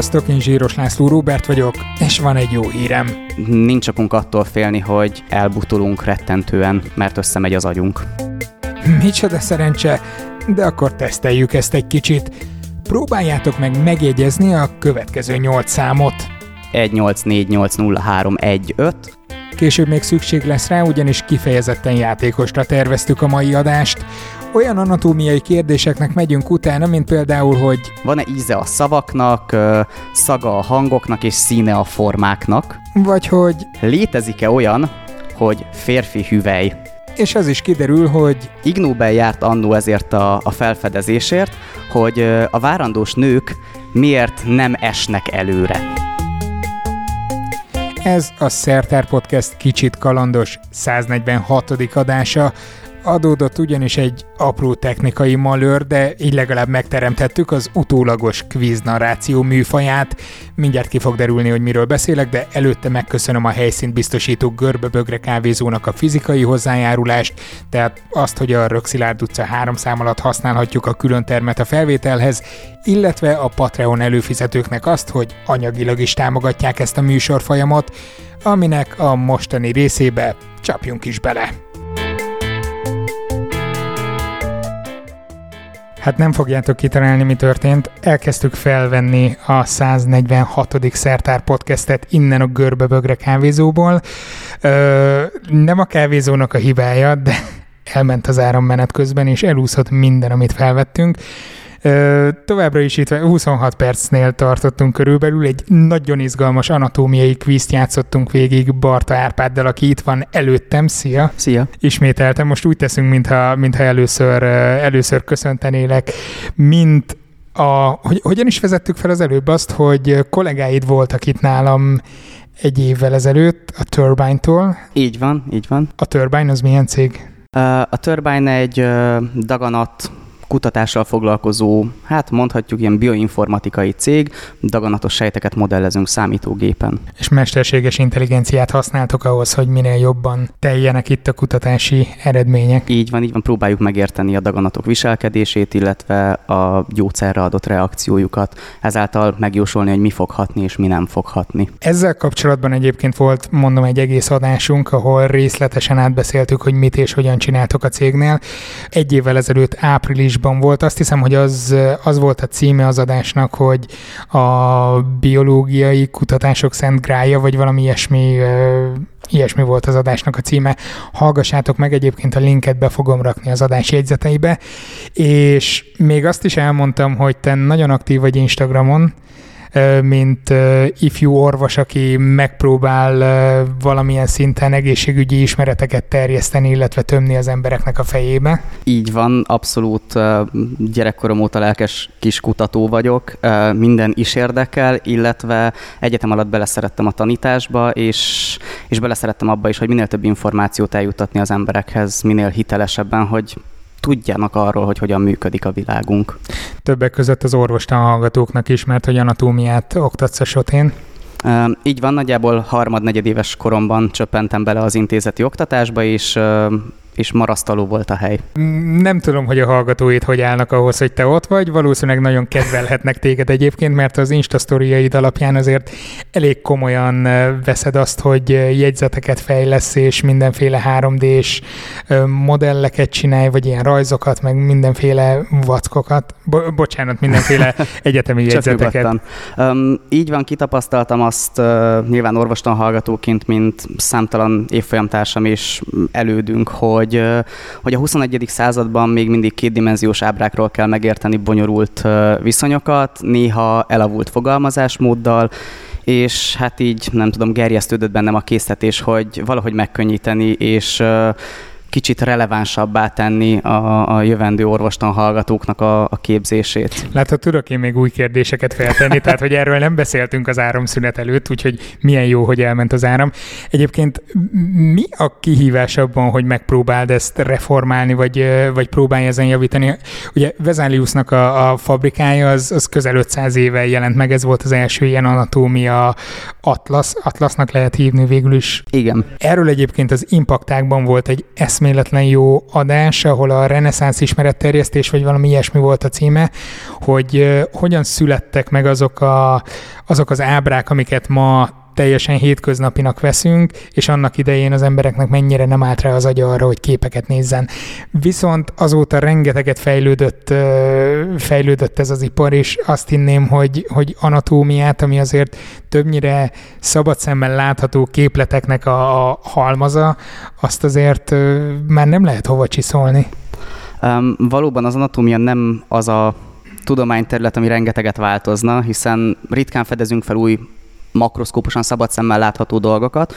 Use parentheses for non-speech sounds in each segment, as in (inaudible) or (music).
Sziasztok, én Zsíros László Róbert vagyok, és van egy jó hírem. Nincs okunk attól félni, hogy elbutulunk rettentően, mert összemegy az agyunk. Micsoda szerencse, de akkor teszteljük ezt egy kicsit. Próbáljátok meg megjegyezni a következő nyolc számot. 1848031 Később még szükség lesz rá, ugyanis kifejezetten játékosra terveztük a mai adást. Olyan anatómiai kérdéseknek megyünk utána, mint például, hogy Van-e íze a szavaknak, szaga a hangoknak és színe a formáknak? vagy hogy, Létezik-e olyan, hogy férfi hüvely? és az is kiderül, hogy Ig Nobel járt annó ezért a, a felfedezésért, hogy a várandós nők miért nem esnek előre. Ez a Szertár Podcast kicsit kalandos 146. adása. Adódott ugyanis egy apró technikai malőr, de így legalább megteremtettük az utólagos quiz narráció műfaját. Mindjárt ki fog derülni, hogy miről beszélek, de előtte megköszönöm a helyszínt biztosító Görbebögre kávézónak a fizikai hozzájárulást, tehát azt, hogy a Rökszilárd utca három szám alatt használhatjuk a külön termet a felvételhez, illetve a Patreon előfizetőknek azt, hogy anyagilag is támogatják ezt a műsorfolyamot, aminek a mostani részébe csapjunk is bele. Hát nem fogjátok kitalálni, mi történt. Elkezdtük felvenni a 146. Szertár podcastet innen a Görbebögre kávézóból. Ö, nem a kávézónak a hibája, de elment az áram menet közben, és elúszott minden, amit felvettünk. Továbbra is itt 26 percnél tartottunk körülbelül, egy nagyon izgalmas anatómiai kvízt játszottunk végig Barta Árpáddal, aki itt van előttem. Szia! Szia! ismételtem. Most úgy teszünk, mintha, mintha először, először köszöntenélek, mint a, hogy, hogyan is vezettük fel az előbb azt, hogy kollégáid voltak itt nálam egy évvel ezelőtt a Turbine-tól. Így van, így van. A Turbine az milyen cég? A Turbine egy daganat kutatással foglalkozó, hát mondhatjuk ilyen bioinformatikai cég, daganatos sejteket modellezünk számítógépen. És mesterséges intelligenciát használtok ahhoz, hogy minél jobban teljenek itt a kutatási eredmények. Így van, így van, próbáljuk megérteni a daganatok viselkedését, illetve a gyógyszerre adott reakciójukat, ezáltal megjósolni, hogy mi fog hatni és mi nem fog hatni. Ezzel kapcsolatban egyébként volt, mondom, egy egész adásunk, ahol részletesen átbeszéltük, hogy mit és hogyan csináltok a cégnél. Egy évvel ezelőtt áprilisban volt, azt hiszem, hogy az, az volt a címe az adásnak, hogy a biológiai kutatások szent grája, vagy valami ilyesmi ilyesmi volt az adásnak a címe. Hallgassátok meg, egyébként a linket be fogom rakni az adás jegyzeteibe. És még azt is elmondtam, hogy te nagyon aktív vagy Instagramon, mint ifjú orvos, aki megpróbál valamilyen szinten egészségügyi ismereteket terjeszteni, illetve tömni az embereknek a fejébe. Így van, abszolút gyerekkorom óta lelkes kis kutató vagyok, minden is érdekel, illetve egyetem alatt beleszerettem a tanításba, és, és beleszerettem abba is, hogy minél több információt eljuttatni az emberekhez, minél hitelesebben, hogy tudjanak arról, hogy hogyan működik a világunk. Többek között az orvostan hallgatóknak is, mert hogy anatómiát oktatsz a sotén. Így van, nagyjából harmad-negyedéves koromban csöppentem bele az intézeti oktatásba, és, és marasztaló volt a hely. Nem tudom, hogy a hallgatóid hogy állnak ahhoz, hogy te ott vagy. Valószínűleg nagyon kedvelhetnek téged egyébként, mert az Insta sztoriaid alapján azért elég komolyan veszed azt, hogy jegyzeteket fejlesz, és mindenféle 3D-s ö, modelleket csinálj, vagy ilyen rajzokat, meg mindenféle vackokat. Bo- bocsánat, mindenféle (laughs) egyetemi jegyzeteket. Um, így van, kitapasztaltam azt uh, nyilván orvostan hallgatóként, mint számtalan évfolyamtársam és elődünk, hogy, uh, hogy a 21. században még mindig kétdimenziós ábrákról kell megérteni bonyolult viszonyokat, néha elavult fogalmazásmóddal, és hát így nem tudom, gerjesztődött bennem a késztetés, hogy valahogy megkönnyíteni, és kicsit relevánsabbá tenni a, a jövendő orvostan hallgatóknak a, a képzését. Látod, tudok én még új kérdéseket feltenni, (laughs) tehát hogy erről nem beszéltünk az áramszünet előtt, úgyhogy milyen jó, hogy elment az áram. Egyébként mi a kihívás abban, hogy megpróbáld ezt reformálni, vagy, vagy próbálj ezen javítani? Ugye Vezáliusnak a, a fabrikája az, az közel 500 éve jelent meg, ez volt az első ilyen anatómia atlasz, atlasznak lehet hívni végül is. Igen. Erről egyébként az impaktákban volt egy eszméletlen eszméletlen jó adás, ahol a reneszánsz ismeretterjesztés, vagy valami ilyesmi volt a címe, hogy hogyan születtek meg azok, a, azok az ábrák, amiket ma teljesen hétköznapinak veszünk, és annak idején az embereknek mennyire nem állt rá az agya arra, hogy képeket nézzen. Viszont azóta rengeteget fejlődött, fejlődött ez az ipar, és azt hinném, hogy, hogy anatómiát, ami azért többnyire szabad szemmel látható képleteknek a, a halmaza, azt azért már nem lehet hova csiszolni. Um, valóban az anatómia nem az a tudományterület, ami rengeteget változna, hiszen ritkán fedezünk fel új makroszkóposan szabad szemmel látható dolgokat.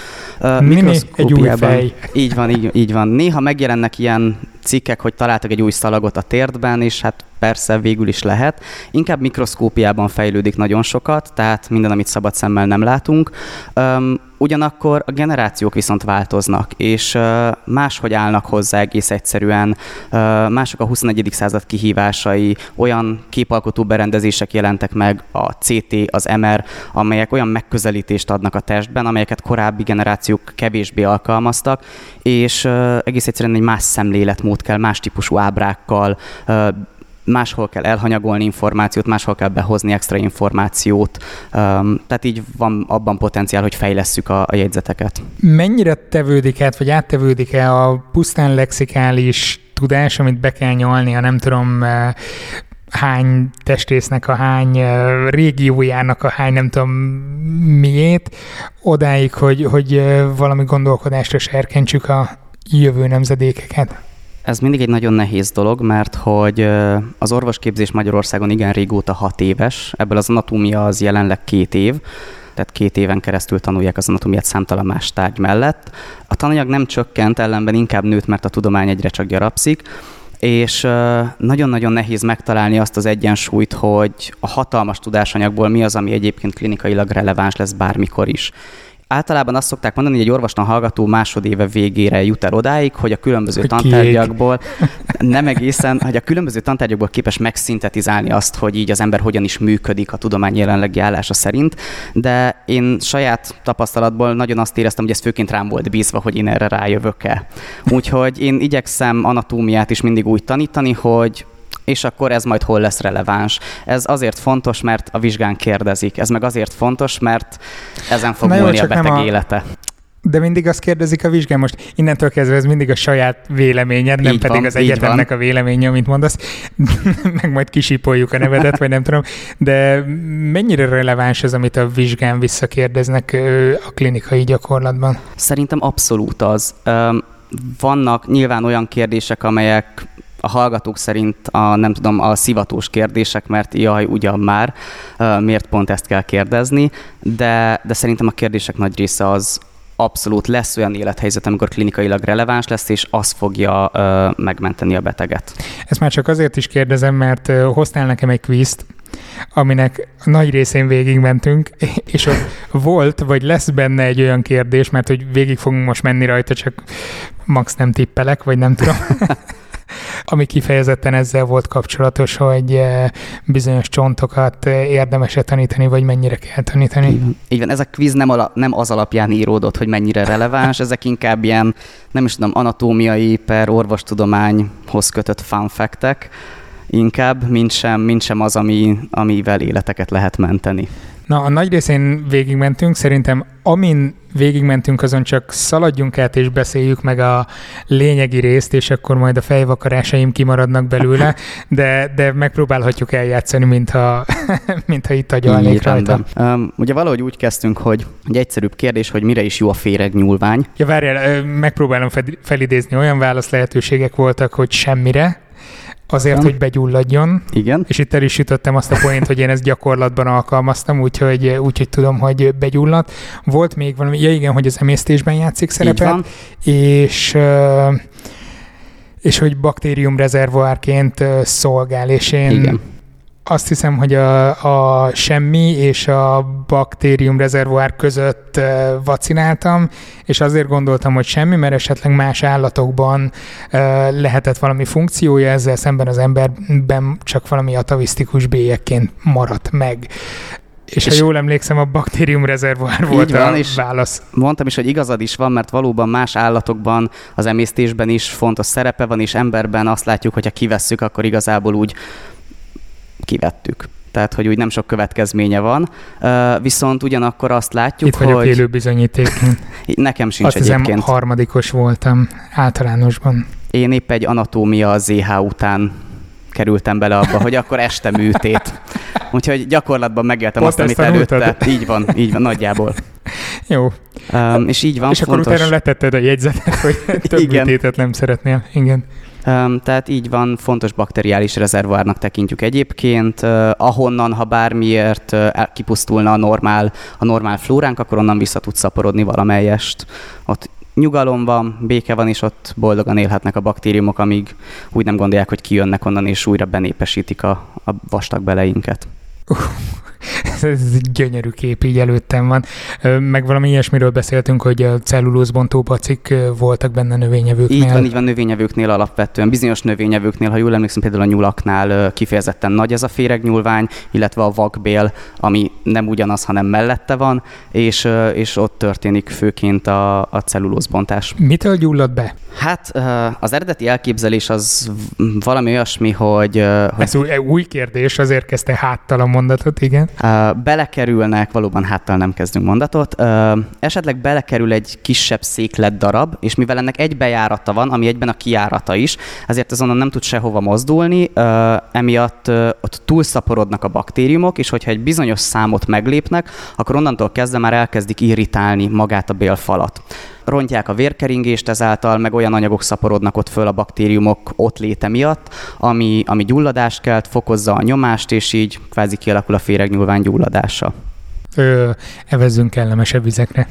Mini, egy új fej. Így van, így, így van. Néha megjelennek ilyen cikkek, hogy találtak egy új szalagot a térdben, és hát persze végül is lehet. Inkább mikroszkópiában fejlődik nagyon sokat, tehát minden, amit szabad szemmel nem látunk. Um, ugyanakkor a generációk viszont változnak, és uh, máshogy állnak hozzá egész egyszerűen. Uh, mások a 21. század kihívásai, olyan képalkotó berendezések jelentek meg, a CT, az MR, amelyek olyan megközelítést adnak a testben, amelyeket korábbi generációk kevésbé alkalmaztak, és uh, egész egyszerűen egy más szemléletmód kell, más típusú ábrákkal, máshol kell elhanyagolni információt, máshol kell behozni extra információt, tehát így van abban potenciál, hogy fejlesszük a, a jegyzeteket. Mennyire tevődik át, vagy áttevődik-e a pusztán lexikális tudás, amit be kell nyolni, a nem tudom, hány testrésznek a hány régiójának a hány nem tudom miét, odáig, hogy, hogy valami gondolkodásra serkentsük a jövő nemzedékeket? Ez mindig egy nagyon nehéz dolog, mert hogy az orvosképzés Magyarországon igen régóta hat éves, ebből az anatómia az jelenleg két év, tehát két éven keresztül tanulják az anatómiát számtalan más tárgy mellett. A tananyag nem csökkent, ellenben inkább nőtt, mert a tudomány egyre csak gyarapszik, és nagyon-nagyon nehéz megtalálni azt az egyensúlyt, hogy a hatalmas tudásanyagból mi az, ami egyébként klinikailag releváns lesz bármikor is általában azt szokták mondani, hogy egy orvostan hallgató másodéve végére jut el odáig, hogy a különböző hogy tantárgyakból, nem egészen, hogy a különböző tantárgyakból képes megszintetizálni azt, hogy így az ember hogyan is működik a tudomány jelenlegi állása szerint, de én saját tapasztalatból nagyon azt éreztem, hogy ez főként rám volt bízva, hogy én erre rájövök-e. Úgyhogy én igyekszem anatómiát is mindig úgy tanítani, hogy és akkor ez majd hol lesz releváns. Ez azért fontos, mert a vizsgán kérdezik. Ez meg azért fontos, mert ezen fog múlni a beteg a... élete. De mindig azt kérdezik a vizsgán, most innentől kezdve ez mindig a saját véleményed, nem így pedig van, az egyetemnek a véleménye, amit mondasz, (laughs) meg majd kisipoljuk a nevedet, vagy nem tudom, de mennyire releváns ez, amit a vizsgán visszakérdeznek a klinikai gyakorlatban? Szerintem abszolút az. Vannak nyilván olyan kérdések, amelyek a hallgatók szerint a, nem tudom, a szivatós kérdések, mert jaj, ugyan már, miért pont ezt kell kérdezni, de, de szerintem a kérdések nagy része az, abszolút lesz olyan élethelyzet, amikor klinikailag releváns lesz, és az fogja ö, megmenteni a beteget. Ezt már csak azért is kérdezem, mert hoztál nekem egy kvízt, aminek nagy részén végigmentünk, (laughs) és ott volt, vagy lesz benne egy olyan kérdés, mert hogy végig fogunk most menni rajta, csak max nem tippelek, vagy nem tudom. (laughs) ami kifejezetten ezzel volt kapcsolatos, hogy eh, bizonyos csontokat eh, érdemes tanítani, vagy mennyire kell tanítani. Így van, Így van. ez a quiz nem, ala, nem az alapján íródott, hogy mennyire releváns, ezek inkább ilyen, nem is tudom, anatómiai per orvostudományhoz kötött fun inkább, mint sem, mint sem az, ami, amivel életeket lehet menteni. Na, a nagy részén végigmentünk, szerintem amin végigmentünk, azon csak szaladjunk át és beszéljük meg a lényegi részt, és akkor majd a fejvakarásaim kimaradnak belőle, de, de megpróbálhatjuk eljátszani, mintha, (laughs) mintha itt agyalnék rajta. Um, ugye valahogy úgy kezdtünk, hogy egy egyszerűbb kérdés, hogy mire is jó a féreg nyúlvány. Ja, várjál, megpróbálom felidézni. Olyan válasz lehetőségek voltak, hogy semmire, Azért, hogy begyulladjon. Igen. És itt el is sütöttem azt a point, hogy én ezt gyakorlatban alkalmaztam, úgyhogy, úgyhogy tudom, hogy begyulladt. Volt még valami, ja igen, hogy az emésztésben játszik szerepet, és és hogy baktérium rezervoárként szolgál, és én igen azt hiszem, hogy a, a semmi és a baktérium rezervoár között vacináltam, és azért gondoltam, hogy semmi, mert esetleg más állatokban lehetett valami funkciója, ezzel szemben az emberben csak valami atavisztikus bélyekként maradt meg. És, és ha jól emlékszem, a baktérium rezervoár volt van, a és válasz. Mondtam is, hogy igazad is van, mert valóban más állatokban az emésztésben is fontos szerepe van, és emberben azt látjuk, hogy ha kivesszük, akkor igazából úgy kivettük tehát hogy úgy nem sok következménye van. Viszont ugyanakkor azt látjuk, Itt vagyok hogy... élő bizonyíték. (laughs) Nekem sincs azt egyébként. Hiszem, harmadikos voltam általánosban. Én épp egy anatómia ZH után kerültem bele abba, hogy akkor este műtét. (laughs) Úgyhogy gyakorlatban megéltem Pont azt, amit előtte. Így van, így van, nagyjából. Jó. Um, és így van, És fontos... akkor utána letetted a jegyzetet, hogy több Igen. műtétet nem szeretnél. Igen. Tehát így van, fontos bakteriális rezervoárnak tekintjük egyébként. Ahonnan, ha bármiért kipusztulna a normál, a normál flóránk, akkor onnan vissza tud szaporodni valamelyest. Ott nyugalom van, béke van, és ott boldogan élhetnek a baktériumok, amíg úgy nem gondolják, hogy kijönnek onnan, és újra benépesítik a, a vastag beleinket. (laughs) Ez egy gyönyörű kép így előttem van. Meg valami ilyesmiről beszéltünk, hogy a cellulózbontó bacik voltak benne növényevőknél. Így van, így van növényevőknél alapvetően. Bizonyos növényevőknél, ha jól emlékszem, például a nyulaknál kifejezetten nagy ez a féregnyúlvány, illetve a vakbél, ami nem ugyanaz, hanem mellette van, és, és ott történik főként a, a cellulózbontás. Mitől gyullad be? Hát az eredeti elképzelés az valami olyasmi, hogy... hogy... Ez új, új kérdés, azért kezdte háttal a mondatot, igen. Belekerülnek, valóban háttal nem kezdünk mondatot, esetleg belekerül egy kisebb széklet darab, és mivel ennek egy bejárata van, ami egyben a kijárata is, ezért azonnal nem tud sehova mozdulni, emiatt ott túlszaporodnak a baktériumok, és hogyha egy bizonyos számot meglépnek, akkor onnantól kezdve már elkezdik irritálni magát a bélfalat rontják a vérkeringést ezáltal, meg olyan anyagok szaporodnak ott föl a baktériumok ott léte miatt, ami, ami gyulladást kelt, fokozza a nyomást, és így kvázi kialakul a féregnyúlvány gyulladása. Ö, evezzünk kellemesebb vizekre.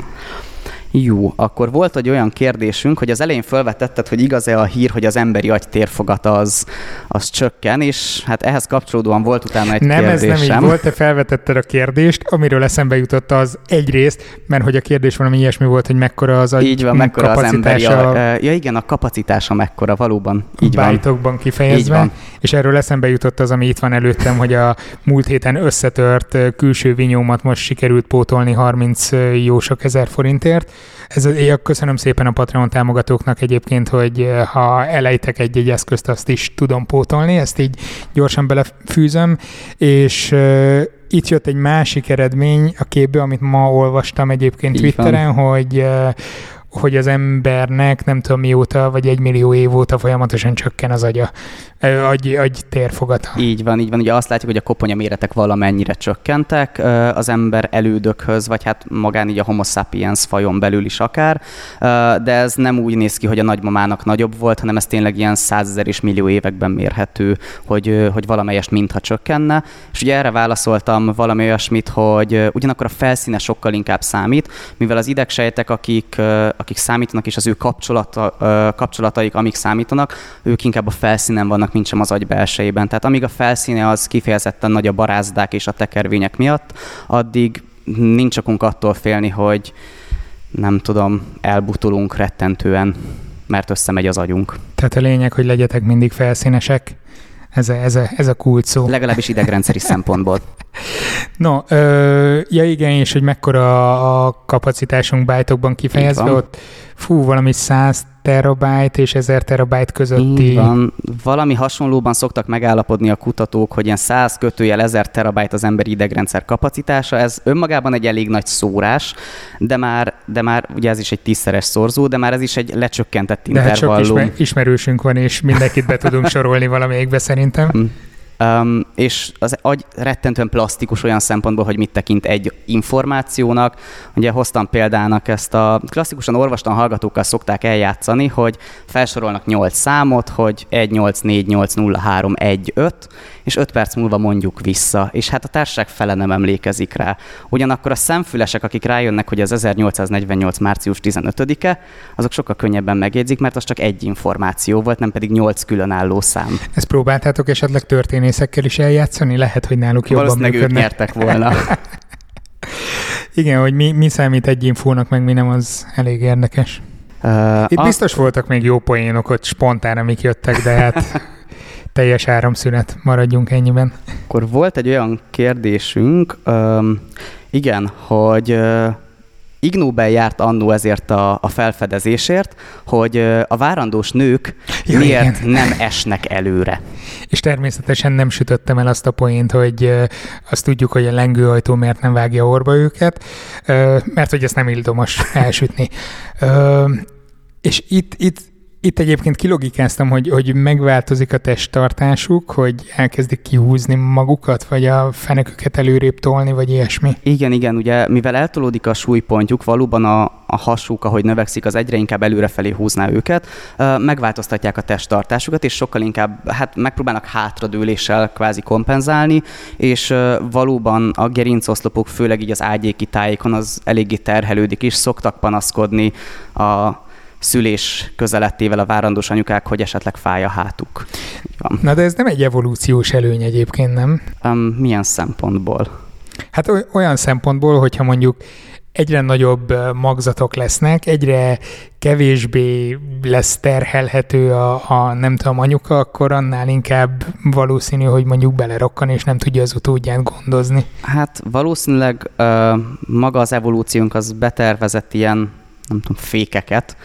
Jó, akkor volt egy olyan kérdésünk, hogy az elején felvetetted, hogy igaz-e a hír, hogy az emberi agy térfogata az, az csökken, és hát ehhez kapcsolódóan volt utána egy nem, kérdésem. Nem, ez nem így volt, te felvetetted a kérdést, amiről eszembe jutott az egyrészt, mert hogy a kérdés valami ilyesmi volt, hogy mekkora az agy Így van, mekkora az emberi agy. Ja igen, a kapacitása mekkora, valóban. Így van. kifejezve. Így van. És erről eszembe jutott az, ami itt van előttem, hogy a múlt héten összetört külső vinyómat most sikerült pótolni 30 jó sok ezer forintért, ez, én köszönöm szépen a Patreon támogatóknak egyébként, hogy eh, ha elejtek egy-egy eszközt, azt is tudom pótolni, ezt így gyorsan belefűzöm, és uh, itt jött egy másik eredmény a képbe, amit ma olvastam egyébként Így Twitteren, van. hogy uh, hogy az embernek nem tudom mióta, vagy egy millió év óta folyamatosan csökken az agya, agy, agy térfogata. Így van, így van. Ugye azt látjuk, hogy a koponya méretek valamennyire csökkentek az ember elődökhöz, vagy hát magán így a homo sapiens fajon belül is akár, de ez nem úgy néz ki, hogy a nagymamának nagyobb volt, hanem ez tényleg ilyen százezer és millió években mérhető, hogy, hogy valamelyest mintha csökkenne. És ugye erre válaszoltam valami olyasmit, hogy ugyanakkor a felszíne sokkal inkább számít, mivel az idegsejtek, akik, akik számítanak, és az ő kapcsolata, kapcsolataik, amik számítanak, ők inkább a felszínen vannak, mint sem az agy belsejében. Tehát amíg a felszíne az kifejezetten nagy a barázdák és a tekervények miatt, addig nincs okunk attól félni, hogy nem tudom, elbutulunk rettentően, mert összemegy az agyunk. Tehát a lényeg, hogy legyetek mindig felszínesek, ez a, ez a, ez a kult szó. Legalábbis idegrendszeri (laughs) szempontból. No, ö, ja igen, és hogy mekkora a kapacitásunk bájtokban kifejezve, ott fú, valami 100 terabyte és 1000 terabyte közötti. Így van. Valami hasonlóban szoktak megállapodni a kutatók, hogy ilyen 100 kötőjel 1000 terabyte az emberi idegrendszer kapacitása. Ez önmagában egy elég nagy szórás, de már, de már ugye ez is egy tízszeres szorzó, de már ez is egy lecsökkentett intervallum. De hát sok ismer- ismerősünk van, és mindenkit be tudunk (laughs) sorolni valamelyikbe szerintem. Um, és az agy rettentően plastikus olyan szempontból, hogy mit tekint egy információnak. Ugye hoztam példának ezt a klasszikusan orvostan hallgatókkal szokták eljátszani, hogy felsorolnak 8 számot, hogy 1, 8, 4, 8, 0, 3, 1, 5, és 5 perc múlva mondjuk vissza, és hát a társaság fele nem emlékezik rá. Ugyanakkor a szemfülesek, akik rájönnek, hogy az 1848. március 15-e, azok sokkal könnyebben megjegyzik, mert az csak egy információ volt, nem pedig 8 különálló szám. Ezt próbáltátok esetleg történészekkel is eljátszani? Lehet, hogy náluk jobban ők nyertek volna. (laughs) Igen, hogy mi, mi számít egy infónak, meg mi nem, az elég érdekes. Uh, Itt a... biztos voltak még jó poénok ott spontán, amik jöttek, de hát (laughs) teljes áramszünet, maradjunk ennyiben. Akkor volt egy olyan kérdésünk, um, igen, hogy uh, Ig Nobel járt annó ezért a, a felfedezésért, hogy a várandós nők ja, miért igen. nem esnek előre. És természetesen nem sütöttem el azt a poént, hogy azt tudjuk, hogy a lengőajtó miért nem vágja orba őket, mert hogy ezt nem ildomos elsütni. És itt, itt itt egyébként kilogikáztam, hogy, hogy megváltozik a testtartásuk, hogy elkezdik kihúzni magukat, vagy a feneküket előrébb tolni, vagy ilyesmi. Igen, igen, ugye mivel eltolódik a súlypontjuk, valóban a, a hasuk, ahogy növekszik, az egyre inkább előrefelé húzná őket, megváltoztatják a testtartásukat, és sokkal inkább hát megpróbálnak hátradőléssel kvázi kompenzálni, és valóban a gerincoszlopok, főleg így az ágyéki tájékon az eléggé terhelődik is, szoktak panaszkodni a szülés közelettével a várandós anyukák, hogy esetleg fáj a hátuk. Van. Na de ez nem egy evolúciós előny egyébként, nem? Um, milyen szempontból? Hát olyan szempontból, hogyha mondjuk egyre nagyobb magzatok lesznek, egyre kevésbé lesz terhelhető a, a nem tudom, anyuka, akkor annál inkább valószínű, hogy mondjuk belerokkan, és nem tudja az utódját gondozni. Hát valószínűleg uh, maga az evolúciónk az betervezett ilyen, nem tudom, fékeket,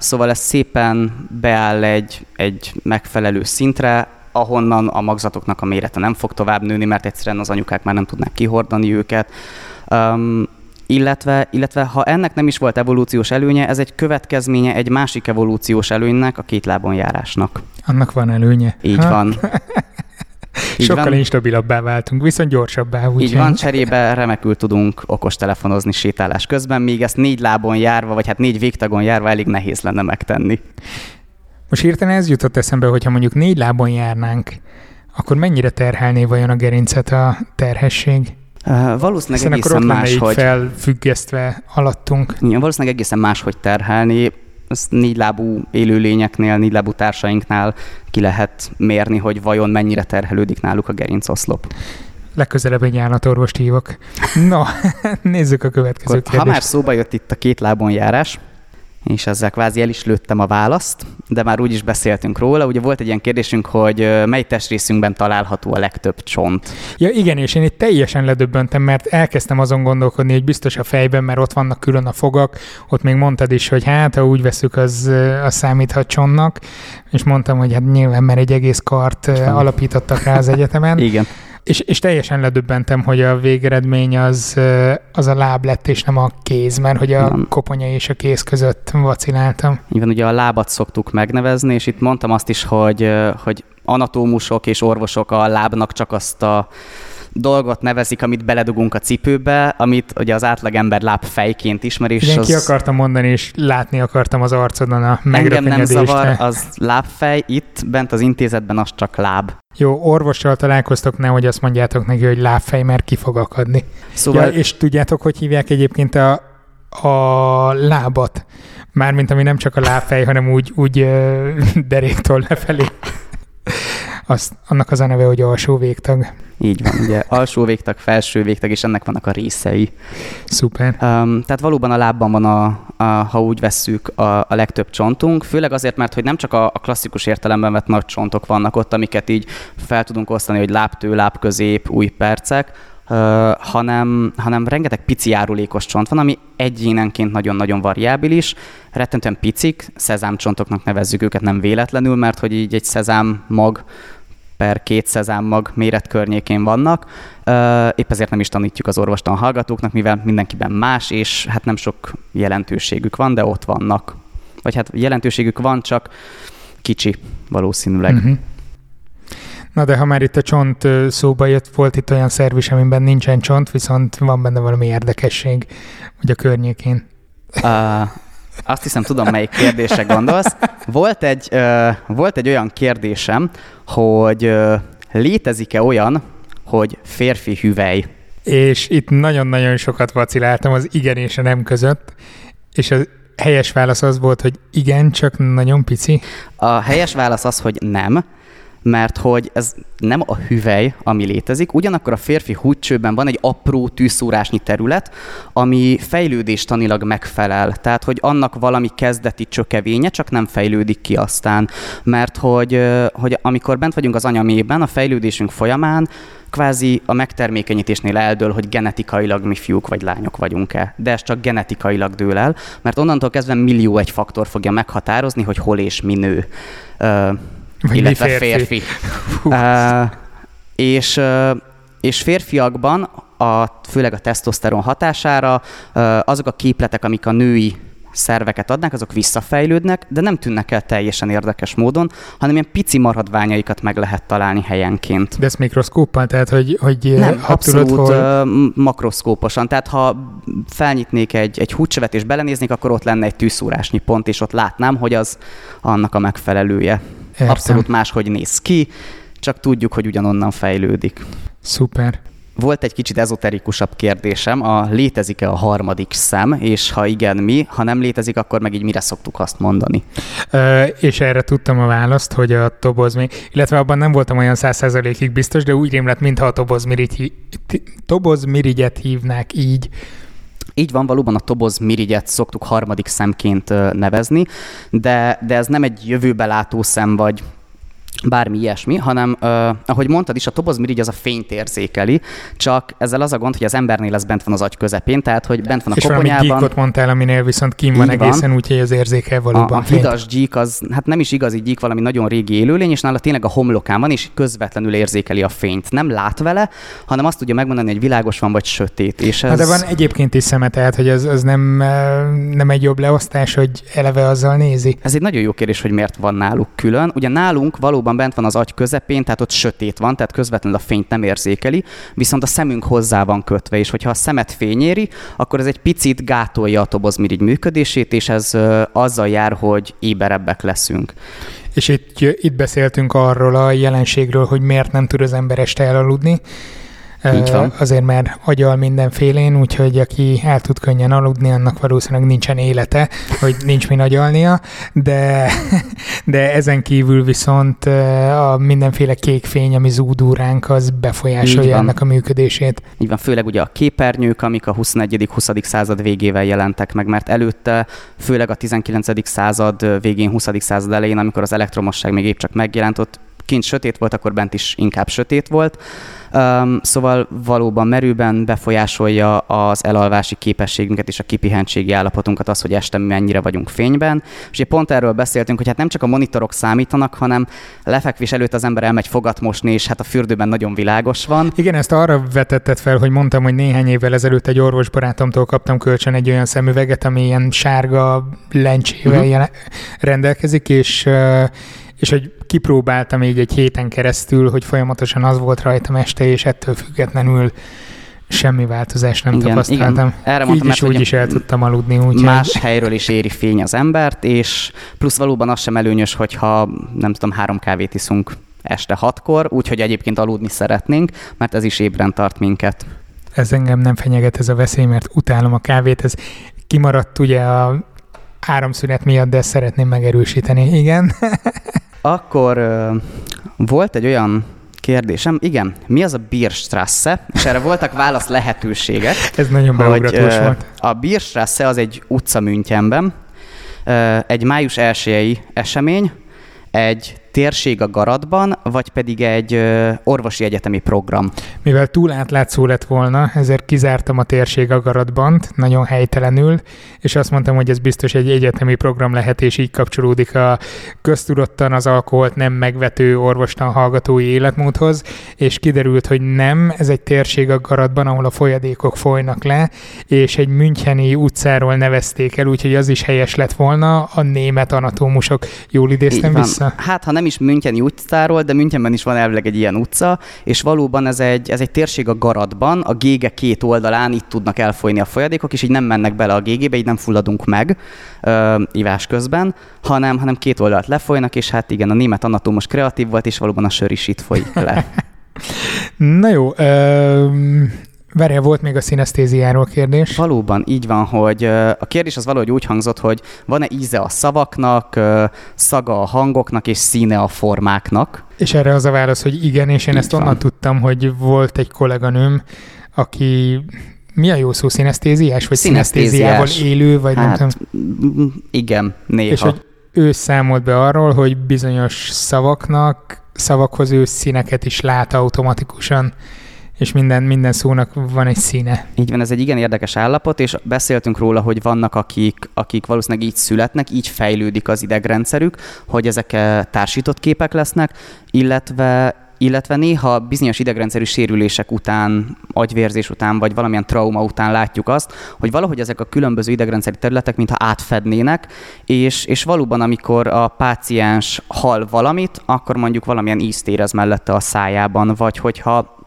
Szóval ez szépen beáll egy, egy megfelelő szintre, ahonnan a magzatoknak a mérete nem fog tovább nőni, mert egyszerűen az anyukák már nem tudnak kihordani őket. Um, illetve, illetve ha ennek nem is volt evolúciós előnye, ez egy következménye egy másik evolúciós előnynek, a két lábon járásnak. Annak van előnye. Így ha? van. (laughs) Így Sokkal van. instabilabbá váltunk, viszont gyorsabbá. Úgy Így van, cserébe remekül tudunk okostelefonozni sétálás közben, míg ezt négy lábon járva, vagy hát négy végtagon járva elég nehéz lenne megtenni. Most hirtelen ez jutott eszembe, hogyha mondjuk négy lábon járnánk, akkor mennyire terhelné vajon a gerincet a terhesség? Uh, valószínűleg Hiszen egészen más, hogy... felfüggesztve alattunk. Igen, valószínűleg egészen más, hogy terhelni ezt négylábú élőlényeknél, négylábú társainknál ki lehet mérni, hogy vajon mennyire terhelődik náluk a gerincoszlop. Legközelebb egy állatorvost hívok. Na, (laughs) nézzük a következő Akkor, kérdést. Ha már szóba jött itt a két lábon járás, és ezzel kvázi el is lőttem a választ, de már úgy is beszéltünk róla. Ugye volt egy ilyen kérdésünk, hogy mely testrészünkben található a legtöbb csont. Ja igen, és én itt teljesen ledöbbentem, mert elkezdtem azon gondolkodni, hogy biztos a fejben, mert ott vannak külön a fogak, ott még mondtad is, hogy hát, ha úgy veszük, az, az számíthat csontnak, és mondtam, hogy hát nyilván, mert egy egész kart alapítottak rá az egyetemen. (laughs) igen. És, és teljesen ledöbbentem, hogy a végeredmény az, az a láb lett, és nem a kéz, mert hogy a nem. koponya és a kéz között vaciláltam. Igen, ugye a lábat szoktuk megnevezni, és itt mondtam azt is, hogy, hogy anatómusok és orvosok a lábnak csak azt a dolgot nevezik, amit beledugunk a cipőbe, amit ugye az átlagember lábfejként ismer. És Igen, az... ki akartam mondani, és látni akartam az arcodon a Engem nem zavar, az lábfej, itt bent az intézetben az csak láb. Jó, orvossal találkoztok, nehogy azt mondjátok neki, hogy lábfej, mert ki fog akadni. Szóval... Ja, és tudjátok, hogy hívják egyébként a, a lábat? Mármint ami nem csak a lábfej, hanem úgy, úgy (laughs) deréktől lefelé. Azt, annak az a neve, hogy alsó végtag. Így van, ugye alsó végtag, felső végtag, és ennek vannak a részei. Szuper. Um, tehát valóban a lábban van, a, a, ha úgy vesszük, a, a legtöbb csontunk, főleg azért, mert hogy nem csak a, a klasszikus értelemben vett nagy csontok vannak ott, amiket így fel tudunk osztani, hogy lábtő, lábközép, új percek, Uh, hanem, hanem rengeteg pici járulékos csont van, ami egyénenként nagyon-nagyon variábilis, rettentően picik, szezámcsontoknak nevezzük őket nem véletlenül, mert hogy így egy szezám mag per 200 mag méret környékén vannak. Épp ezért nem is tanítjuk az orvostan hallgatóknak, mivel mindenkiben más, és hát nem sok jelentőségük van, de ott vannak. Vagy hát jelentőségük van, csak kicsi valószínűleg. Uh-huh. Na de ha már itt a csont szóba jött, volt itt olyan szerv is, amiben nincsen csont, viszont van benne valami érdekesség, vagy a környékén. Uh, azt hiszem, tudom, melyik kérdésre gondolsz. Volt egy, uh, volt egy olyan kérdésem, hogy uh, létezik-e olyan, hogy férfi hüvely? És itt nagyon-nagyon sokat vaciláltam az igen és a nem között, és az helyes válasz az volt, hogy igen, csak nagyon pici. A helyes válasz az, hogy nem, mert hogy ez nem a hüvely, ami létezik, ugyanakkor a férfi húgycsőben van egy apró tűszúrásnyi terület, ami fejlődéstanilag megfelel. Tehát, hogy annak valami kezdeti csökevénye, csak nem fejlődik ki aztán. Mert hogy, hogy amikor bent vagyunk az anyamében, a fejlődésünk folyamán, kvázi a megtermékenyítésnél eldől, hogy genetikailag mi fiúk vagy lányok vagyunk-e. De ez csak genetikailag dől el, mert onnantól kezdve millió egy faktor fogja meghatározni, hogy hol és mi nő. Vagy illetve férfi. férfi. uh, és, uh, és férfiakban, a, főleg a tesztoszteron hatására, uh, azok a képletek, amik a női szerveket adnak, azok visszafejlődnek, de nem tűnnek el teljesen érdekes módon, hanem ilyen pici maradványaikat meg lehet találni helyenként. De ez mikroszkóppal, tehát hogy, hogy nem, abszolút tudod, hol... makroszkóposan. Tehát ha felnyitnék egy, egy húcsövet és belenéznék, akkor ott lenne egy tűszúrásnyi pont, és ott látnám, hogy az annak a megfelelője. Értem. Abszolút máshogy néz ki, csak tudjuk, hogy ugyanonnan fejlődik. Szuper. Volt egy kicsit ezoterikusabb kérdésem, a létezik-e a harmadik szem, és ha igen, mi, ha nem létezik, akkor meg így mire szoktuk azt mondani? Ö, és erre tudtam a választ, hogy a tobozmi, illetve abban nem voltam olyan százszerzalékig biztos, de úgy rémlett, mintha a tobozmirigy, tobozmirigyet hívnák így. Így van, valóban a toboz mirigyet szoktuk harmadik szemként nevezni, de, de ez nem egy jövőbe látó szem, vagy bármi ilyesmi, hanem uh, ahogy mondtad is, a tobozmirigy az a fényt érzékeli, csak ezzel az a gond, hogy az embernél ez bent van az agy közepén, tehát hogy bent van a és koponyában. És gyíkot mondtál, aminél viszont kim van egészen, úgyhogy az érzékel valóban A, a hidas gyík az, hát nem is igazi gyík, valami nagyon régi élőlény, és nála tényleg a homlokán van, és közvetlenül érzékeli a fényt. Nem lát vele, hanem azt tudja megmondani, hogy világos van, vagy sötét. És ez... Hát de van egyébként is szeme, tehát hogy az, az nem, nem egy jobb leosztás, hogy eleve azzal nézi. Ez egy nagyon jó kérdés, hogy miért van náluk külön. Ugye nálunk valóban valóban bent van az agy közepén, tehát ott sötét van, tehát közvetlenül a fényt nem érzékeli, viszont a szemünk hozzá van kötve, és hogyha a szemet fényéri, akkor ez egy picit gátolja a tobozmirigy működését, és ez azzal jár, hogy éberebbek leszünk. És itt, itt beszéltünk arról a jelenségről, hogy miért nem tud az ember este elaludni, így van. Azért, mert agyal mindenfélén, úgyhogy aki el tud könnyen aludni, annak valószínűleg nincsen élete, hogy (laughs) nincs mi agyalnia, de, (laughs) de ezen kívül viszont a mindenféle kék fény, ami zúdul ránk, az befolyásolja ennek a működését. Így van, főleg ugye a képernyők, amik a 21.-20. század végével jelentek meg, mert előtte, főleg a 19. század végén, 20. század elején, amikor az elektromosság még épp csak megjelent, ott kint sötét volt, akkor bent is inkább sötét volt. Um, szóval valóban merőben befolyásolja az elalvási képességünket és a kipihentségi állapotunkat az, hogy este mennyire vagyunk fényben. És ugye pont erről beszéltünk, hogy hát nem csak a monitorok számítanak, hanem lefekvés előtt az ember elmegy fogat mosni, és hát a fürdőben nagyon világos van. Igen, ezt arra vetetted fel, hogy mondtam, hogy néhány évvel ezelőtt egy orvosbarátomtól kaptam kölcsön egy olyan szemüveget, ami ilyen sárga lencsével uh-huh. rendelkezik, és és hogy kipróbáltam így egy héten keresztül, hogy folyamatosan az volt rajtam este, és ettől függetlenül semmi változást nem igen, tapasztaltam. Igen. Erre mondtam, így is úgy is el tudtam aludni. Úgy más hogy... helyről is éri fény az embert, és plusz valóban az sem előnyös, hogyha nem tudom, három kávét iszunk este hatkor, úgyhogy egyébként aludni szeretnénk, mert ez is ébren tart minket. Ez engem nem fenyeget ez a veszély, mert utálom a kávét. Ez kimaradt ugye a áramszünet miatt, de ezt szeretném megerősíteni. Igen. (laughs) Akkor volt egy olyan kérdésem, igen, mi az a Bierstrasse? És erre voltak válasz lehetőségek. Ez nagyon beugratós volt. A Bierstrasse az egy utca Münchenben, egy május 1 esemény, egy térség a garatban, vagy pedig egy orvosi egyetemi program? Mivel túl átlátszó lett volna, ezért kizártam a térség a garatban, nagyon helytelenül, és azt mondtam, hogy ez biztos egy egyetemi program lehet, és így kapcsolódik a köztudottan az alkoholt nem megvető orvostan hallgatói életmódhoz, és kiderült, hogy nem, ez egy térség a garatban, ahol a folyadékok folynak le, és egy Müncheni utcáról nevezték el, úgyhogy az is helyes lett volna, a német anatómusok. Jól idéztem vissza? Hát, ha nem is Müncheni utcáról, de Münchenben is van elvileg egy ilyen utca, és valóban ez egy, ez egy térség a garatban, a gége két oldalán itt tudnak elfolyni a folyadékok, és így nem mennek bele a gégébe, így nem fulladunk meg ö, ivás közben, hanem, hanem két oldalt lefolynak, és hát igen, a német anatómos kreatív volt, és valóban a sör is itt folyik le. (laughs) Na jó, ö, Várja, volt még a szinesztéziáról kérdés. Valóban így van, hogy a kérdés az valahogy úgy hangzott, hogy van-e íze a szavaknak, szaga a hangoknak és színe a formáknak. És erre az a válasz, hogy igen, és én így ezt van. onnan tudtam, hogy volt egy kolléganőm, aki mi a jó szó, szinesztéziás, vagy szinesztéziával élő, vagy hát, nem tudom. Igen, néha. És hogy ő számolt be arról, hogy bizonyos szavaknak, szavakhoz ő színeket is lát automatikusan és minden, minden szónak van egy színe. Így van, ez egy igen érdekes állapot, és beszéltünk róla, hogy vannak, akik, akik valószínűleg így születnek, így fejlődik az idegrendszerük, hogy ezek eh, társított képek lesznek, illetve illetve néha bizonyos idegrendszerű sérülések után, agyvérzés után, vagy valamilyen trauma után látjuk azt, hogy valahogy ezek a különböző idegrendszeri területek mintha átfednének, és, és valóban amikor a páciens hal valamit, akkor mondjuk valamilyen ízt érez mellette a szájában, vagy hogyha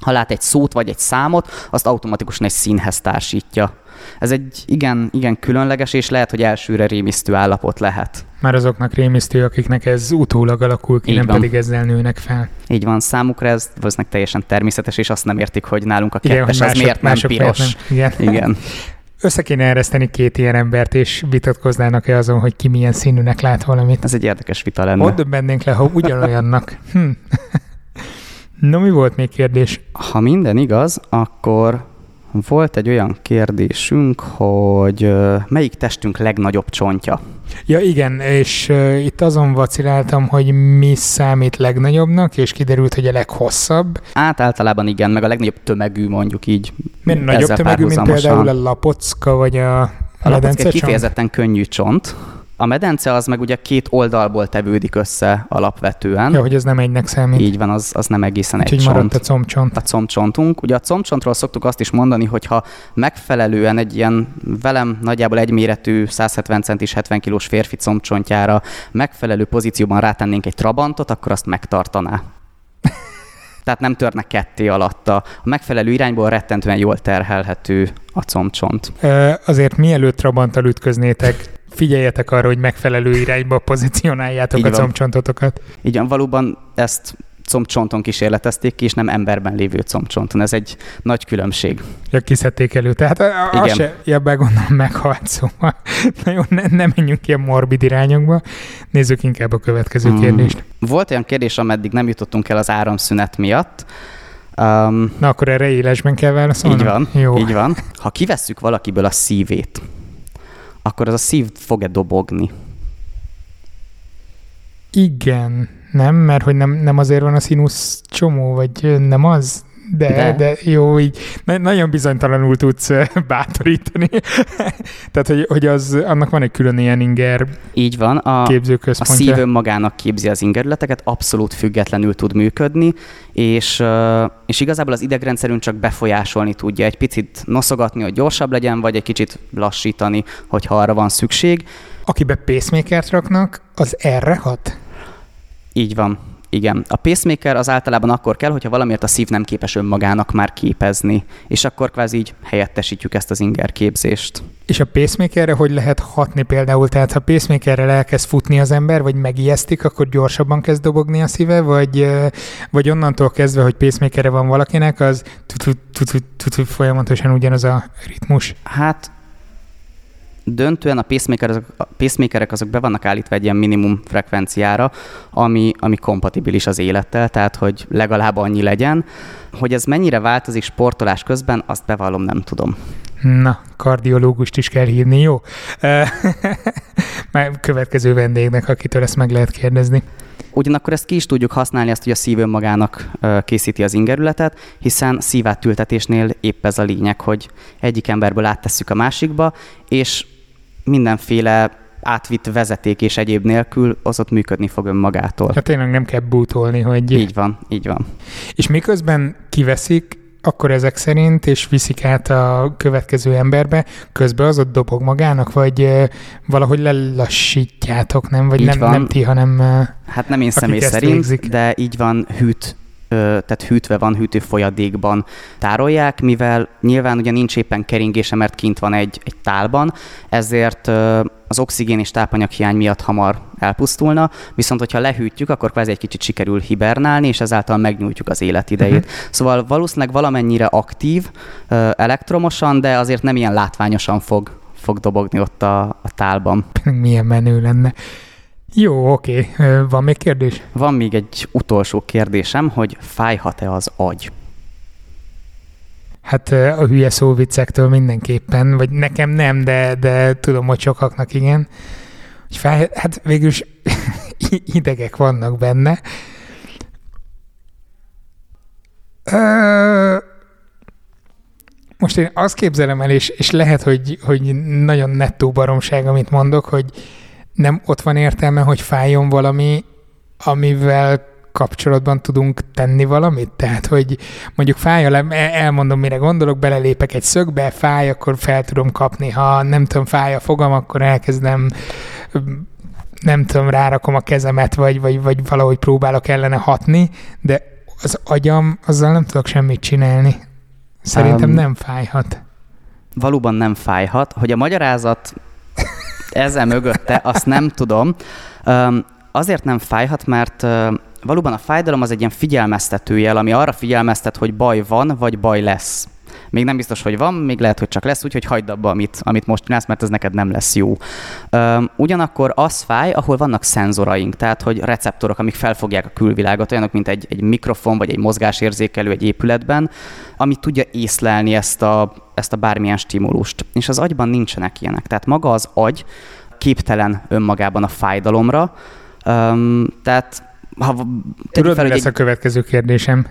ha lát egy szót vagy egy számot, azt automatikusan egy színhez társítja. Ez egy igen, igen különleges, és lehet, hogy elsőre rémisztő állapot lehet. Már azoknak rémisztő, akiknek ez utólag alakul ki, Így nem van. pedig ezzel nőnek fel. Így van, számukra ez valószínűleg teljesen természetes, és azt nem értik, hogy nálunk a kettes igen, mások, miért nem piros. Nem. Igen. igen. (laughs) Össze kéne ereszteni két ilyen embert, és vitatkoznának-e azon, hogy ki milyen színűnek lát valamit. Ez egy érdekes vita lenne. Ott döbbennénk le, ha ugyanolyannak. Hm. (laughs) No, mi volt még kérdés? Ha minden igaz, akkor volt egy olyan kérdésünk, hogy melyik testünk legnagyobb csontja? Ja igen, és itt azon vaciláltam, hogy mi számít legnagyobbnak, és kiderült, hogy a leghosszabb. Át általában igen, meg a legnagyobb tömegű mondjuk így. Miért nagyobb tömegű, mint például a lapocka, vagy a, a, a lapocka kifejezetten könnyű csont, a medence az meg ugye két oldalból tevődik össze alapvetően. Ja, hogy ez nem egynek számít. Így van, az, az nem egészen Úgyhogy egy csont. maradt a combcsont. A combcsontunk. Ugye a combcsontról szoktuk azt is mondani, hogy ha megfelelően egy ilyen velem nagyjából egyméretű 170 centis 70 kilós férfi combcsontjára megfelelő pozícióban rátennénk egy trabantot, akkor azt megtartaná tehát nem törnek ketté alatta. A megfelelő irányból rettentően jól terhelhető a combcsont. azért mielőtt Trabanttal ütköznétek, figyeljetek arra, hogy megfelelő irányba (laughs) pozícionáljátok Így a combcsontotokat. Így van, valóban ezt combcsonton kísérletezték ki, és nem emberben lévő combcsonton. Ez egy nagy különbség. Ja, kiszedték elő. Tehát Igen. se, ja, gondolom (laughs) meghalt, szóval nagyon ne, ne menjünk ilyen morbid irányokba. Nézzük inkább a következő hmm. kérdést. Volt olyan kérdés, ameddig nem jutottunk el az áramszünet miatt, Um, Na akkor erre élesben kell válaszolni? Így van, Jó. így van. Ha kivesszük valakiből a szívét, akkor az a szív fog-e dobogni? Igen, nem, mert hogy nem, nem azért van a színusz csomó, vagy nem az? De, de, de jó, így na- nagyon bizonytalanul tudsz bátorítani. (laughs) Tehát, hogy, hogy az, annak van egy külön ilyen inger Így van, a, a szív önmagának képzi az ingerületeket, abszolút függetlenül tud működni, és, és igazából az idegrendszerünk csak befolyásolni tudja, egy picit noszogatni, hogy gyorsabb legyen, vagy egy kicsit lassítani, hogyha arra van szükség. Akibe pacemakert raknak, az erre hat? Így van. Igen. A pacemaker az általában akkor kell, hogyha valamiért a szív nem képes önmagának már képezni, és akkor kvázi így helyettesítjük ezt az inger képzést. És a pacemakerre hogy lehet hatni például? Tehát ha pacemakerrel elkezd futni az ember, vagy megijesztik, akkor gyorsabban kezd dobogni a szíve, vagy, vagy onnantól kezdve, hogy pacemakerre van valakinek, az folyamatosan ugyanaz a ritmus? Hát döntően a, pacemaker, a pacemakerek azok be vannak állítva egy ilyen minimum frekvenciára, ami, ami kompatibilis az élettel, tehát hogy legalább annyi legyen. Hogy ez mennyire változik sportolás közben, azt bevallom, nem tudom. Na, kardiológust is kell hívni, jó? (laughs) Már következő vendégnek, akitől ezt meg lehet kérdezni. Ugyanakkor ezt ki is tudjuk használni, azt, hogy a szív önmagának készíti az ingerületet, hiszen szívátültetésnél épp ez a lényeg, hogy egyik emberből áttesszük a másikba, és mindenféle átvitt vezeték és egyéb nélkül, az ott működni fog önmagától. Hát tényleg nem kell bútolni, hogy... Így van, így van. És miközben kiveszik, akkor ezek szerint, és viszik át a következő emberbe, közben az ott dobog magának, vagy valahogy lelassítjátok, nem? Vagy nem, van. nem ti, hanem Hát nem én személy szerint, végzik. de így van hűt tehát hűtve van, hűtő folyadékban tárolják, mivel nyilván ugye nincs éppen keringése, mert kint van egy, egy tálban, ezért az oxigén és tápanyaghiány miatt hamar elpusztulna, viszont hogyha lehűtjük, akkor kvázi egy kicsit sikerül hibernálni, és ezáltal megnyújtjuk az életidejét. Uh-huh. Szóval valószínűleg valamennyire aktív elektromosan, de azért nem ilyen látványosan fog, fog dobogni ott a, a tálban. Milyen menő lenne. Jó, oké. Van még kérdés? Van még egy utolsó kérdésem, hogy fájhat-e az agy? Hát a hülye viccektől mindenképpen, vagy nekem nem, de, de tudom, hogy sokaknak igen. Hogy fáj, hát végülis (laughs) idegek vannak benne. Most én azt képzelem el, és, és lehet, hogy, hogy nagyon nettó baromság, amit mondok, hogy nem ott van értelme, hogy fájjon valami, amivel kapcsolatban tudunk tenni valamit? Tehát, hogy mondjuk fáj, elmondom, mire gondolok, belelépek egy szögbe, fáj, akkor fel tudom kapni. Ha nem tudom, fáj a fogam, akkor elkezdem nem tudom, rárakom a kezemet, vagy, vagy, vagy valahogy próbálok ellene hatni, de az agyam, azzal nem tudok semmit csinálni. Szerintem um, nem fájhat. Valóban nem fájhat. Hogy a magyarázat ezzel mögötte, azt nem tudom. Azért nem fájhat, mert valóban a fájdalom az egy ilyen figyelmeztetőjel, ami arra figyelmeztet, hogy baj van, vagy baj lesz. Még nem biztos, hogy van, még lehet, hogy csak lesz, úgyhogy hagyd abba, amit, amit most csinálsz, mert ez neked nem lesz jó. Üm, ugyanakkor az fáj, ahol vannak szenzoraink, tehát hogy receptorok, amik felfogják a külvilágot, olyanok, mint egy, egy mikrofon vagy egy mozgásérzékelő egy épületben, ami tudja észlelni ezt a, ezt a bármilyen stimulust. És az agyban nincsenek ilyenek. Tehát maga az agy képtelen önmagában a fájdalomra, Üm, tehát ha Tudod, fel, mi lesz egy... a következő kérdésem?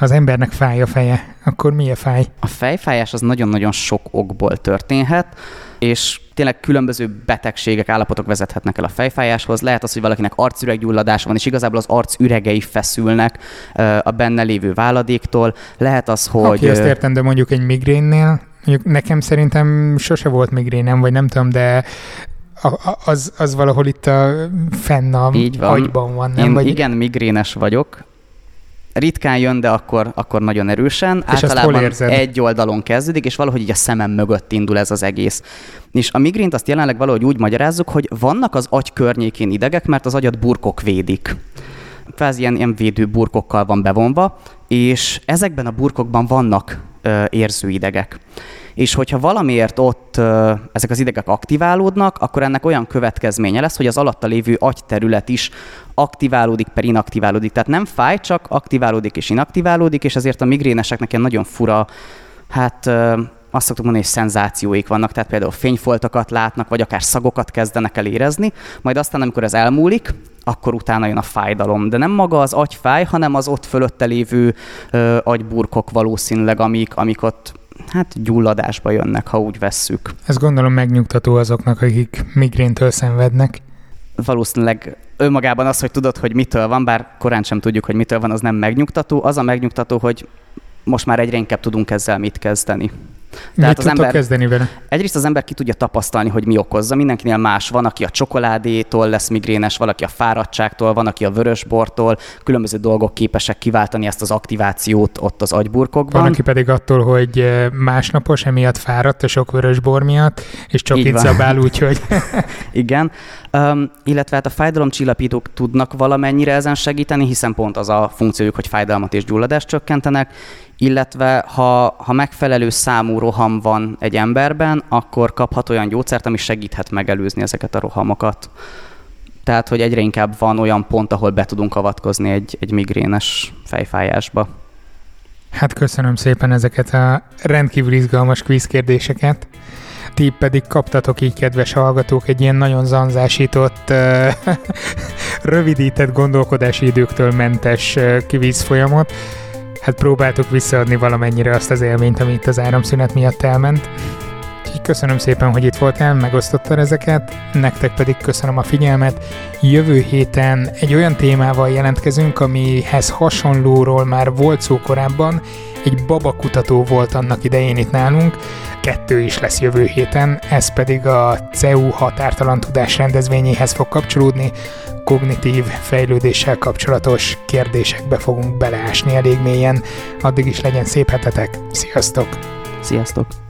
Ha az embernek fáj a feje, akkor mi a fáj? A fejfájás az nagyon-nagyon sok okból történhet, és tényleg különböző betegségek, állapotok vezethetnek el a fejfájáshoz. Lehet az, hogy valakinek arcüreggyulladása van, és igazából az arcüregei feszülnek a benne lévő váladéktól. Lehet az, hogy... Aki ezt értem, de mondjuk egy migrénnél, mondjuk nekem szerintem sose volt migrénem, vagy nem tudom, de az, az valahol itt a fenn a Így van. agyban van, nem? Én vagy... igen migrénes vagyok, ritkán jön, de akkor, akkor nagyon erősen. És Általában egy oldalon kezdődik, és valahogy így a szemem mögött indul ez az egész. És a migrént azt jelenleg valahogy úgy magyarázzuk, hogy vannak az agy környékén idegek, mert az agyat burkok védik. Kvázi ilyen, ilyen védő burkokkal van bevonva, és ezekben a burkokban vannak ö, érzőidegek és hogyha valamiért ott ezek az idegek aktiválódnak, akkor ennek olyan következménye lesz, hogy az alatta lévő agyterület is aktiválódik per inaktiválódik. Tehát nem fáj, csak aktiválódik és inaktiválódik, és ezért a migréneseknek ilyen nagyon fura, hát azt szoktuk mondani, hogy szenzációik vannak, tehát például fényfoltokat látnak, vagy akár szagokat kezdenek el érezni, majd aztán, amikor ez elmúlik, akkor utána jön a fájdalom. De nem maga az agyfáj, hanem az ott fölötte lévő ö, agyburkok valószínűleg, amik, amik ott hát gyulladásba jönnek, ha úgy vesszük. Ez gondolom megnyugtató azoknak, akik migréntől szenvednek. Valószínűleg önmagában az, hogy tudod, hogy mitől van, bár korán sem tudjuk, hogy mitől van, az nem megnyugtató. Az a megnyugtató, hogy most már egyre inkább tudunk ezzel mit kezdeni. Tehát Mit az ember, kezdeni vele? Egyrészt az ember ki tudja tapasztalni, hogy mi okozza. Mindenkinél más. Van, aki a csokoládétól lesz migrénes, valaki a fáradtságtól, van, aki a vörösbortól. Különböző dolgok képesek kiváltani ezt az aktivációt ott az agyburkokban. Van, aki pedig attól, hogy eh, másnapos, emiatt fáradt a sok vörösbor miatt, és csak itt szabál, úgyhogy... (laughs) Igen. Um, illetve hát a fájdalomcsillapítók tudnak valamennyire ezen segíteni, hiszen pont az a funkciójuk, hogy fájdalmat és gyulladást csökkentenek, illetve ha, ha megfelelő számú roham van egy emberben, akkor kaphat olyan gyógyszert, ami segíthet megelőzni ezeket a rohamokat. Tehát, hogy egyre inkább van olyan pont, ahol be tudunk avatkozni egy, egy migrénes fejfájásba. Hát köszönöm szépen ezeket a rendkívül izgalmas kvíz kérdéseket. Ti pedig kaptatok így, kedves hallgatók, egy ilyen nagyon zanzásított, (laughs) rövidített gondolkodási időktől mentes kvíz folyamot hát próbáltuk visszaadni valamennyire azt az élményt, amit az áramszünet miatt elment. Köszönöm szépen, hogy itt voltál, megosztottad ezeket, nektek pedig köszönöm a figyelmet. Jövő héten egy olyan témával jelentkezünk, amihez hasonlóról már volt szó korábban, egy babakutató volt annak idején itt nálunk, kettő is lesz jövő héten, ez pedig a CEU határtalan tudás rendezvényéhez fog kapcsolódni, kognitív fejlődéssel kapcsolatos kérdésekbe fogunk beleásni elég mélyen. Addig is legyen szép hetetek. Sziasztok! Sziasztok!